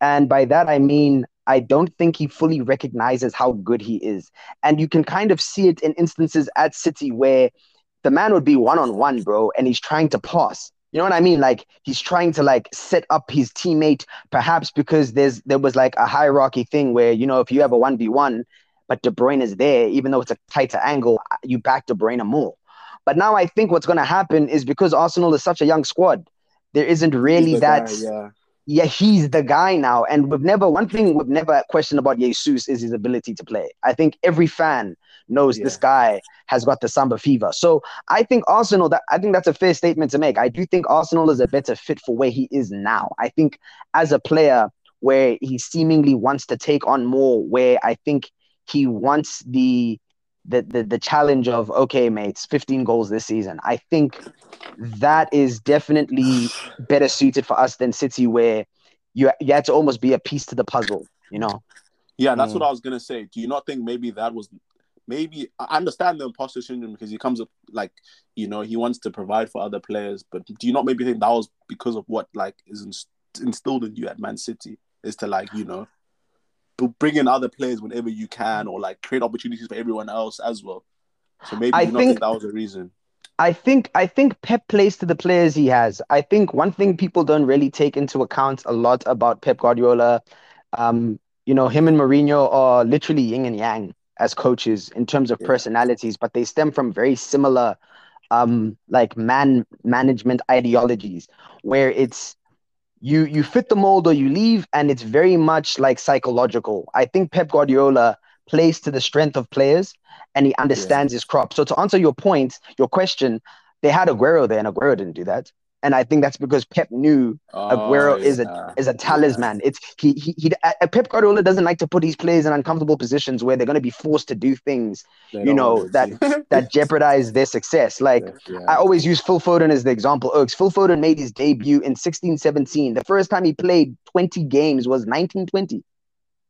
Speaker 4: And by that I mean I don't think he fully recognizes how good he is. And you can kind of see it in instances at City where the man would be one on one, bro, and he's trying to pass. You know what I mean? Like he's trying to like set up his teammate, perhaps because there's there was like a hierarchy thing where you know if you have a one v one, but De Bruyne is there, even though it's a tighter angle, you back De Bruyne more. But now I think what's going to happen is because Arsenal is such a young squad, there isn't really that
Speaker 3: guy, yeah.
Speaker 4: Yeah, he's the guy now. And we've never, one thing we've never questioned about Jesus is his ability to play. I think every fan knows this guy has got the Samba fever. So I think Arsenal, that I think that's a fair statement to make. I do think Arsenal is a better fit for where he is now. I think as a player where he seemingly wants to take on more, where I think he wants the the, the the challenge of okay mates 15 goals this season i think that is definitely better suited for us than City, where you you had to almost be a piece to the puzzle. You know,
Speaker 3: Yeah, that's
Speaker 2: Mm.
Speaker 3: what I was gonna say. Do you not think maybe that was maybe I understand the imposter syndrome because he comes up like you know he wants to provide for other players, but do you not maybe think that was because of what like is inst- instilled in you at Man City is to like you know bring in other players whenever you can or like create opportunities for everyone else as well. So maybe
Speaker 4: I
Speaker 3: you
Speaker 4: think-
Speaker 3: think that was a reason.
Speaker 4: I think I think Pep plays to the players he has. I think one thing people don't really take into account a lot about Pep Guardiola, um, you know, him and Mourinho are literally yin and yang as coaches in terms of
Speaker 3: Yeah.
Speaker 4: personalities, but they stem from very similar, um, like man management ideologies, where it's you you fit the mold or you leave, and it's very much like psychological. I think Pep Guardiola plays to the strength of players, and he understands his crop. So to answer your point, your question, they had Aguero there, and Aguero didn't do that. And I think that's because Pep knew Aguero
Speaker 3: Oh,
Speaker 4: is a
Speaker 3: yeah.
Speaker 4: is a talisman. It's he he, he uh, Pep Guardiola doesn't like to put his players in uncomfortable positions where they're going to be forced to do things
Speaker 3: They
Speaker 4: you know, that- that jeopardize their success. Like
Speaker 3: yeah.
Speaker 4: I always use Phil Foden as the example. Oaks. Phil Foden made his debut in 16-17. The first time he played 20 games was 1920.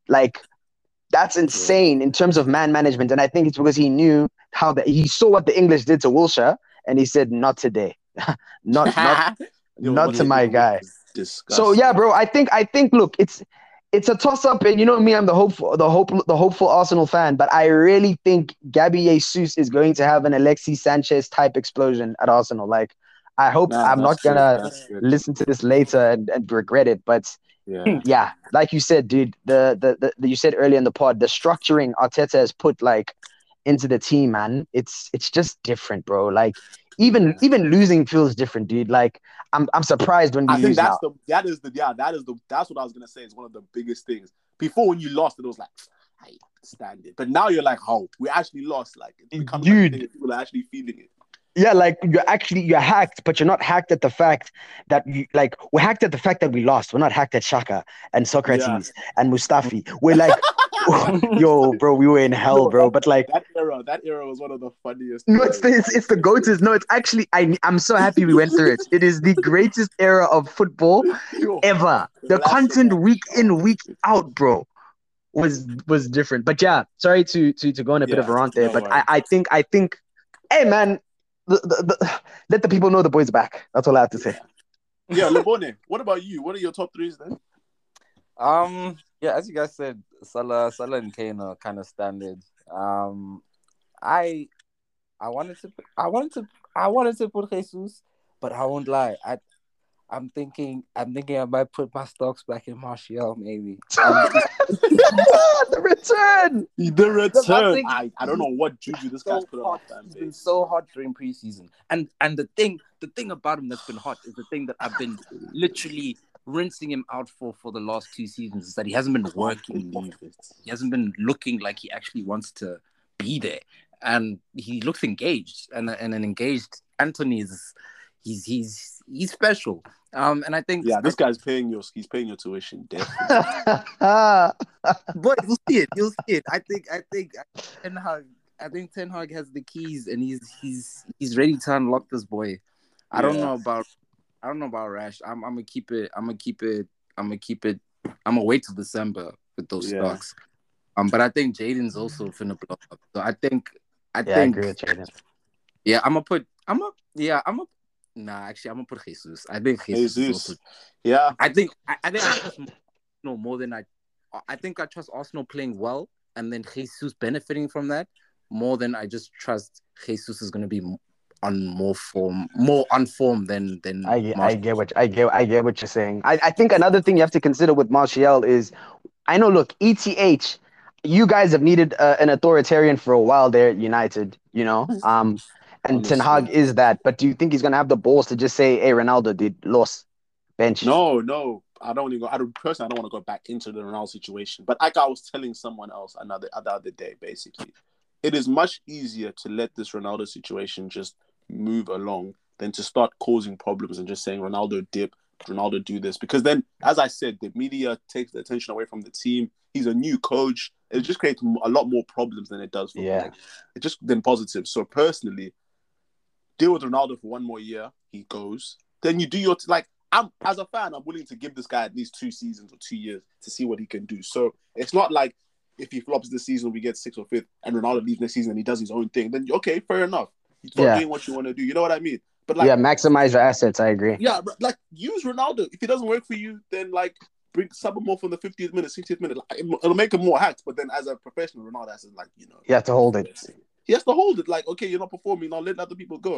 Speaker 4: Like that's insane in terms of man management. And I think it's because he knew how that he saw what the English did to Wilshere and he said, not today. not not
Speaker 3: Yo,
Speaker 4: not to my guy.
Speaker 3: Disgusting.
Speaker 4: So yeah, bro. I think I think look, it's it's a toss up, and you know me, I'm the hopeful the hope the hopeful Arsenal fan, but I really think Gabby Jesus is going to have an Alexis Sanchez type explosion at Arsenal. Like, I hope
Speaker 3: Nah,
Speaker 4: I'm not gonna
Speaker 3: good.
Speaker 4: listen to this later and, and regret it, but
Speaker 3: Yeah.
Speaker 4: yeah, like you said, dude, the, the the the you said earlier in the pod, the structuring Arteta has put like into the team, man. It's it's just different, bro. Like even even losing feels different, dude. Like I'm I'm surprised when we
Speaker 3: I think
Speaker 4: lose now.
Speaker 3: that's the that is the yeah that is the that's what I was gonna say is one of the biggest things. Before when you lost, it was like I understand it, but now you're like, oh, we actually lost. Like it's becoming like
Speaker 4: Dude.
Speaker 3: thing people are actually feeling it.
Speaker 4: Yeah, like you're actually you're hacked, but you're not hacked at the fact that you like we're hacked at the fact that we lost. We're not hacked at Xhaka and Sokratis and Mustafi. We're like, yo, bro, we were in hell, bro. But like,
Speaker 3: That era, that era was one of the funniest.
Speaker 4: no, it's the it's, it's the goaters. No, it's actually I I'm so happy we went through it. It is the greatest era of football
Speaker 3: Yo,
Speaker 4: ever. The content week in week out, bro, was was different. But yeah, sorry to to to go on a bit of a rant there,
Speaker 3: no
Speaker 4: but I. I think I think, hey man, the, the, the, let the people know the boys are back. That's all I have to say.
Speaker 3: yeah, Lebone, what about you? What are your top threes then?
Speaker 2: Um, yeah, as you guys said, Salah, Salah and Kane are kind of standard. Um, I, I wanted to, I wanted to, I wanted to put Jesus, but I won't lie. I, I'm thinking, I'm thinking I might put my stocks back in Martial, maybe. Um,
Speaker 4: the return.
Speaker 3: The return.
Speaker 2: thinking-
Speaker 3: I, I don't know what juju this guy's
Speaker 2: so
Speaker 3: put on
Speaker 2: hot.
Speaker 3: our fan
Speaker 2: He's been so hot during preseason, and and the thing, the thing about him that's been hot is the thing that I've been literally rinsing him out for for the last two seasons is that he hasn't been working. He hasn't been looking like he actually wants to be there, and he looks engaged. And and an engaged Anthony is he's he's he's special. Um, and I think
Speaker 3: Yeah, this guy's paying your he's paying your tuition. Definitely.
Speaker 2: but you'll see it. You'll see it. I think. I think Ten Hag. I think Ten Hag has the keys, and he's he's he's ready to unlock this boy. I don't know about. I don't know about Rash. I'm. I'm gonna keep it. I'm gonna keep it. I'm gonna keep it. I'm gonna wait till December with those
Speaker 3: Yeah.
Speaker 2: stocks. Um, but I think Jadon's also finna blow up. So I think. I
Speaker 4: Yeah, I
Speaker 2: think.
Speaker 4: agree with Jadon.
Speaker 2: Yeah, I'm gonna put. I'm gonna. Yeah, I'm gonna. Nah, actually, I'm gonna put Jesus. I think Jesus.
Speaker 3: Jesus. Yeah.
Speaker 2: I think. I, I think I trust Arsenal more than I. I think I trust Arsenal playing well, and then Jesus benefiting from that more than I just trust Jesus is gonna be on more form, more on form than than.
Speaker 4: I get, I get what I get. I get what you're saying. I, I think another thing you have to consider with Martial is, I know. Look, ETH, you guys have needed uh, an authoritarian for a while there at United. You know, um, and Ten Hag is that. But do you think he's gonna have the balls to just say, "Hey, Ronaldo, did lost bench"?
Speaker 3: No, no. I don't even. I don't personally. I don't want to go back into the Ronaldo situation. But like I was telling someone else another the other day, basically, it is much easier to let this Ronaldo situation just move along than to start causing problems and just saying Ronaldo dip, Ronaldo do this. Because then, as I said, the media takes the attention away from the team. He's a new coach. It just creates a lot more problems than it does for
Speaker 4: Yeah.
Speaker 3: it just then positive. So personally, deal with Ronaldo for one more year. He goes. Then you do your like. I'm as a fan, I'm willing to give this guy at least two seasons or two years to see what he can do. So it's not like if he flops this season, we get sixth or fifth, and Ronaldo leaves next season and he does his own thing. Then okay, fair enough. You start
Speaker 4: Yeah.
Speaker 3: doing what you want to do. You know what I mean? But like,
Speaker 4: yeah, maximize your assets. I agree.
Speaker 3: yeah, like use Ronaldo. If it doesn't work for you, then like bring sub him off from the 50th minute, 60th minute. Like, it'll make him more hacked. But then as a professional, Ronaldo has to like you know
Speaker 4: You have to hold it.
Speaker 3: He has to hold it. Like okay, you're not performing. Now let other people go.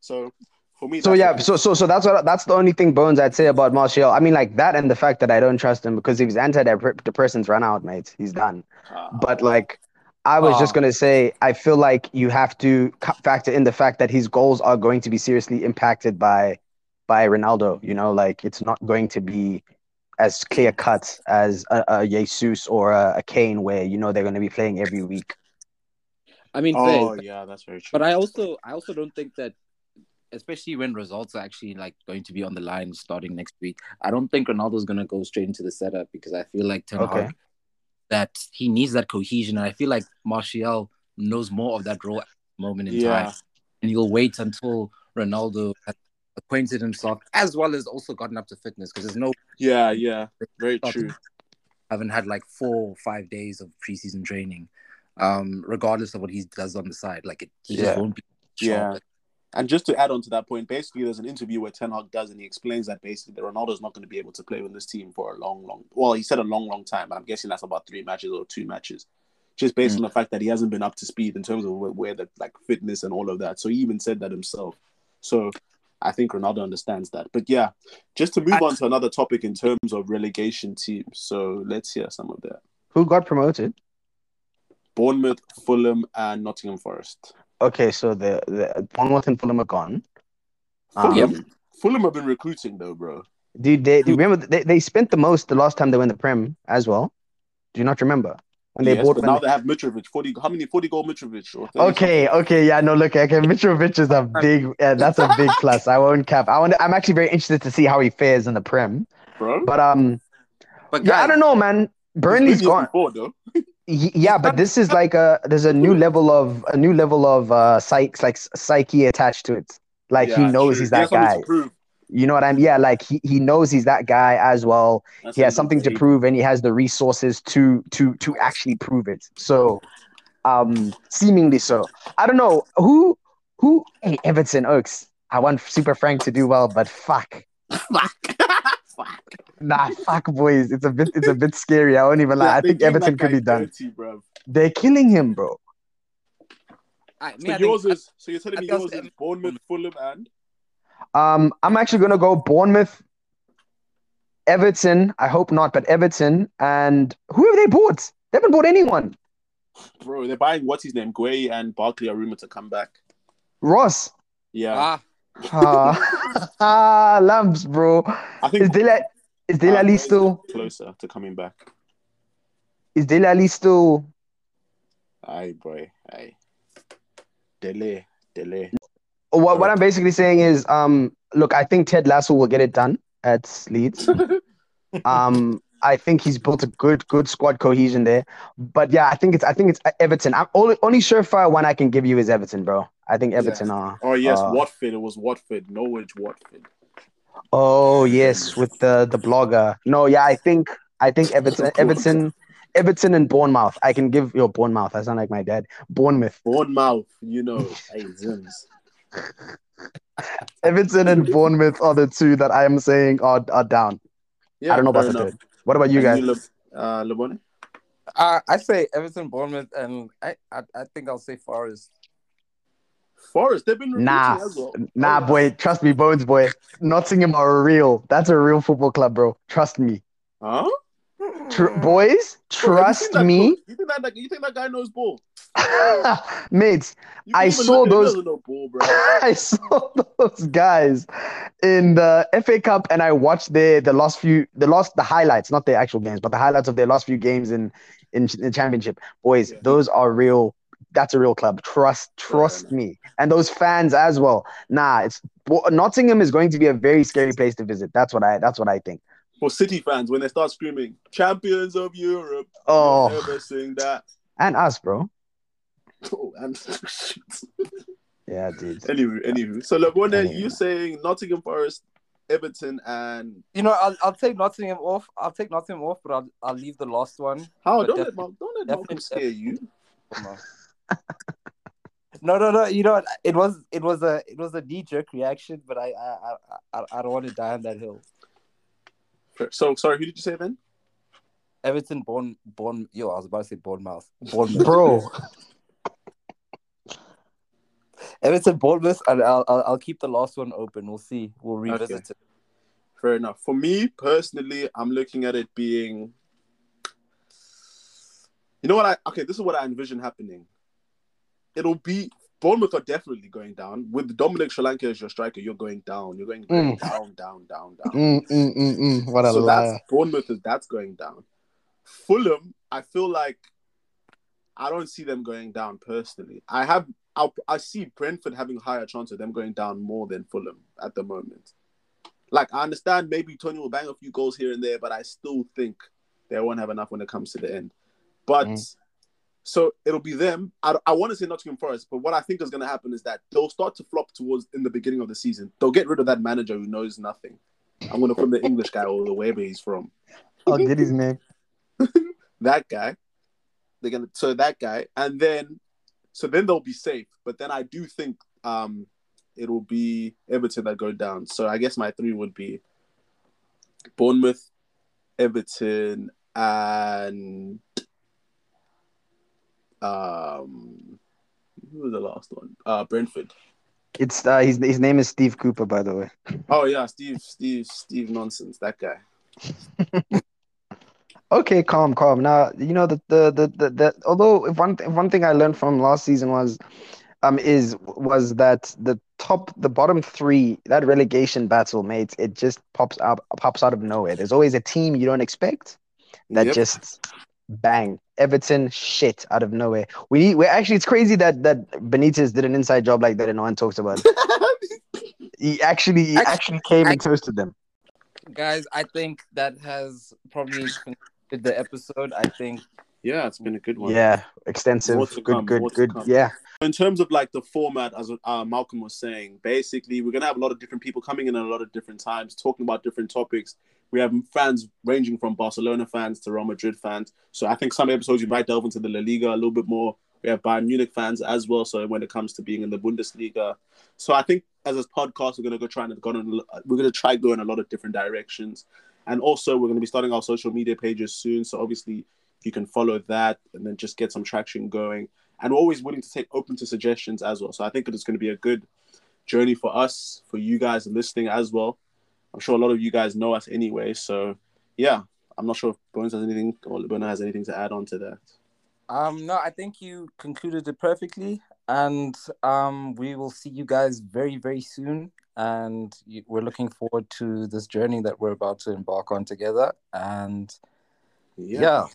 Speaker 3: So For me,
Speaker 4: So yeah, so so so that's what that's the only thing bones I'd say about Martial. I mean, like that and the fact that I don't trust him because if his antidepressants run out, mate, he's done.
Speaker 3: Ah,
Speaker 4: But like, I was just
Speaker 2: Ah.
Speaker 4: gonna say, I feel like you have to factor in the fact that his goals are going to be seriously impacted by by Ronaldo. You know, like it's not going to be as clear cut as a, a Jesus or a, a Kane, where you know they're going to be playing every week.
Speaker 2: I mean,
Speaker 3: oh
Speaker 2: fair,
Speaker 3: yeah, that's very true.
Speaker 2: but I also I also don't think that, especially when results are actually like going to be on the line starting next week. I don't think Ronaldo's gonna go straight into the setup because I feel like Ten
Speaker 4: Okay.
Speaker 2: Hag that he needs that cohesion, and I feel like Martial knows more of that role at the moment in
Speaker 3: Yeah.
Speaker 2: time, and he'll wait until Ronaldo has acquainted himself as well as also gotten up to fitness because there's no
Speaker 3: yeah, yeah, very true.
Speaker 2: haven't had like four or five days of preseason training, um, regardless of what he does on the side. Like it, he
Speaker 4: Yeah.
Speaker 2: just won't be.
Speaker 3: Yeah. And just to add on to that point, basically, there's an interview where Ten Hag does, and he explains that basically that Ronaldo's not going to be able to play with this team for a long, long. Well, he said a long, long time. I'm guessing that's about three matches or two matches, just based on the fact that he hasn't been up to speed in terms of where, where the like fitness and all of that. So he even said that himself. So I think Ronaldo understands that. But yeah, just to move on to another topic in terms of relegation teams. So let's hear some of that.
Speaker 4: Who got promoted?
Speaker 3: Bournemouth, Fulham, and Nottingham Forest.
Speaker 4: Okay, so the the Bournemouth and Fulham are gone.
Speaker 3: Fulham,
Speaker 4: Um,
Speaker 3: Fulham have been recruiting though, bro.
Speaker 4: Dude, they, do you remember they, they spent the most the last time they won the Prem as well. Do you not remember when they
Speaker 3: yes,
Speaker 4: bought?
Speaker 3: but now they have Mitrovic. Forty. How many forty goal Mitrovic? Or 30
Speaker 4: Okay, okay, yeah, no, look, okay, Mitrovic is a big, yeah, that's a big plus. I won't cap. I want, I'm actually very interested to see how he fares in the Prem.
Speaker 3: bro.
Speaker 4: But um,
Speaker 2: But
Speaker 4: yeah, I don't know, man. Burnley's
Speaker 3: He's
Speaker 4: gone.
Speaker 3: Before, though.
Speaker 4: Y- Yeah, but this is like a there's a new level of a new level of uh psych like psyche attached to it. Like he knows
Speaker 3: true.
Speaker 4: he's that
Speaker 3: something
Speaker 4: guy. You know what I mean? Yeah, like he, he knows he's that guy as well.
Speaker 3: That's
Speaker 4: he has something to prove and he has the resources to to to actually prove it. So um seemingly so. I don't know who who hey Everton Oaks. I want Super Frank to do well, but fuck.
Speaker 3: Fuck.
Speaker 4: Nah, fuck boys. It's a bit it's a bit scary. I won't even lie.
Speaker 3: Yeah,
Speaker 4: I think
Speaker 3: gave
Speaker 4: Everton could be done.
Speaker 3: 30, bruv.
Speaker 4: They're killing him, bro.
Speaker 2: I, me,
Speaker 3: So
Speaker 2: I
Speaker 3: yours
Speaker 2: think,
Speaker 3: is so you're telling
Speaker 2: I
Speaker 3: me
Speaker 2: I'll
Speaker 3: yours
Speaker 2: say
Speaker 3: is Bournemouth, Fulham, and
Speaker 4: Um, I'm actually gonna go Bournemouth, Everton. I hope not, but Everton and who have they bought? They haven't bought anyone.
Speaker 3: bro, they're buying what's his name, Gueye and Barkley are rumored to come back.
Speaker 4: Ross.
Speaker 3: Yeah,
Speaker 2: ah,
Speaker 4: Ah, ah, lamps, bro.
Speaker 3: I think
Speaker 4: Is Dele is Dele
Speaker 3: Alli
Speaker 4: still
Speaker 3: closer to coming back.
Speaker 4: is Dele Alli still?
Speaker 3: Aye, boy, aye. Delay, delay.
Speaker 4: What what I'm basically saying is, um, look, I think Ted Lasso will get it done at Leeds. Um, I think he's built a good good squad cohesion there. But yeah, I think it's I think it's Everton. I'm only only surefire one I can give you is Everton, bro. I think Everton are.
Speaker 3: Oh yes,
Speaker 4: uh,
Speaker 3: Watford. It was Watford. Norwich, Watford.
Speaker 4: Oh yes, with the the blogger. No, yeah, I think I think Everton, Everton, Everton, and Bournemouth. I can give your Bournemouth. I sound like my dad. Bournemouth,
Speaker 3: Bournemouth. You know, hey Zims.
Speaker 4: Everton, and Bournemouth are the two that I am saying are are down.
Speaker 3: Yeah,
Speaker 4: I don't know about
Speaker 3: fair
Speaker 4: the third. What about you
Speaker 3: And
Speaker 4: guys?
Speaker 3: Le- uh, Lebone?
Speaker 2: I, I say Everton, Bournemouth, and I, I, I think I'll say Forest.
Speaker 3: Forest. They've been
Speaker 4: Nah,
Speaker 3: well.
Speaker 4: nah,
Speaker 3: Oh,
Speaker 4: boy. Trust me, Bones, boy. Nottingham are real. That's a real football club, bro. Trust me,
Speaker 3: Huh?
Speaker 4: Tr- boys.
Speaker 3: Bro, you
Speaker 4: Trust me.
Speaker 3: You think that you think that guy knows ball?
Speaker 4: mates. I saw
Speaker 3: look at him, he
Speaker 4: those-
Speaker 3: ball, bro.
Speaker 4: I saw those guys in the FA Cup, and I watched their the last few, the last the highlights, not the actual games, but the highlights of their last few games in in the Championship. Boys,
Speaker 3: Yeah.
Speaker 4: those are real. That's a real club. Trust, trust
Speaker 3: enough.
Speaker 4: me, and those fans as well. Nah, it's Bo- Nottingham is going to be a very scary place to visit. That's what I. That's what I think.
Speaker 3: For City fans, when they start screaming "Champions of Europe,"
Speaker 4: Oh.
Speaker 3: you'll never sing that.
Speaker 4: And us, bro.
Speaker 3: Oh, and.
Speaker 4: Yeah, dude.
Speaker 3: anywho, anyway. So Lebone,
Speaker 4: Anyway.
Speaker 3: you saying Nottingham Forest, Everton, and
Speaker 2: You know, I'll, I'll take Nottingham off. I'll take Nottingham off, but I'll, I'll leave the last one.
Speaker 3: how?
Speaker 2: But
Speaker 3: Don't
Speaker 2: def-
Speaker 3: let Mal- don't let
Speaker 2: definitely-
Speaker 3: Malcolm scare you.
Speaker 2: No, no, no. You know what? It was it was a it was a knee jerk reaction, but I I, I I I don't want to die on that hill.
Speaker 3: So sorry, who did you say then?
Speaker 2: Everton, born born. Yo, I was about to say Bournemouth. Bournemouth.
Speaker 4: Bro,
Speaker 2: Everton Bournemouth, and I'll, I'll I'll keep the last one open. We'll see. We'll revisit it.
Speaker 3: Fair enough. For me personally, I'm looking at it being. You know what I okay? This is what I envision happening. It'll be Bournemouth are definitely going down. With Dominic Solanke as your striker, you're going down. You're going
Speaker 4: Mm.
Speaker 3: down, down, down, down.
Speaker 4: Mm, mm, mm, mm. What a
Speaker 3: so
Speaker 4: liar.
Speaker 3: that's Bournemouth is that's going down. Fulham, I feel like I don't see them going down personally. I have I, I see Brentford having a higher chance of them going down more than Fulham at the moment. Like I understand maybe Toney will bang a few goals here and there, but I still think they won't have enough when it comes to the end. But
Speaker 4: Mm.
Speaker 3: So it'll be them. I, I want to say Nottingham Forest, but what I think is going to happen is that they'll start to flop towards in the beginning of the season. They'll get rid of that manager who knows nothing. I'm going to put the English guy or the wherever he's from
Speaker 4: I'll get his name.
Speaker 3: that guy. They're gonna so that guy, and then so then they'll be safe. But then I do think um it'll be Everton that go down. So I guess my three would be Bournemouth, Everton, and um who was the last one? Uh Brentford.
Speaker 4: It's uh, his his name is Steve Cooper, by the way.
Speaker 3: Oh yeah, Steve, Steve, Steve nonsense, that guy.
Speaker 4: Okay, calm, calm. Now you know the the the the, the although if one one thing I learned from last season was um is was that the top the bottom three that relegation battle, mates, it just pops up pops out of nowhere. There's always a team you don't expect that
Speaker 3: Yep.
Speaker 4: just bang Everton shit out of nowhere. We need we actually it's crazy that that Benitez did an inside job like that and no one talks about. He actually he
Speaker 2: Actu-
Speaker 4: actually came and toasted them.
Speaker 2: Guys, I think that has probably concluded the episode. I think
Speaker 3: yeah, it's been a good one.
Speaker 4: Yeah, extensive, good,
Speaker 3: come,
Speaker 4: good, good.
Speaker 3: come.
Speaker 4: Yeah.
Speaker 3: In terms of like the format, as uh, Malcolm was saying, basically we're gonna have a lot of different people coming in at a lot of different times, talking about different topics. We have fans ranging from Barcelona fans to Real Madrid fans. So I think some episodes we might delve into the La Liga a little bit more. We have Bayern Munich fans as well. So when it comes to being in the Bundesliga, so I think as a podcast, we're gonna go try and go on. We're gonna try go in a lot of different directions, and also we're gonna be starting our social media pages soon. So obviously you can follow that and then just get some traction going and always willing to take open to suggestions as well. So I think it's going to be a good journey for us, for you guys listening as well. I'm sure a lot of you guys know us anyway. So yeah, I'm not sure if Bones has anything or Lebone has anything to add on to that.
Speaker 2: um no, I think you concluded it perfectly, and um we will see you guys very very soon. And we're looking forward to this journey that we're about to embark on together. And
Speaker 3: Yeah.
Speaker 2: yeah,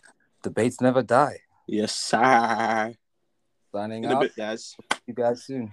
Speaker 2: debates never die.
Speaker 3: Yes, sir.
Speaker 2: Signing out.
Speaker 3: bit, guys.
Speaker 2: See you guys soon.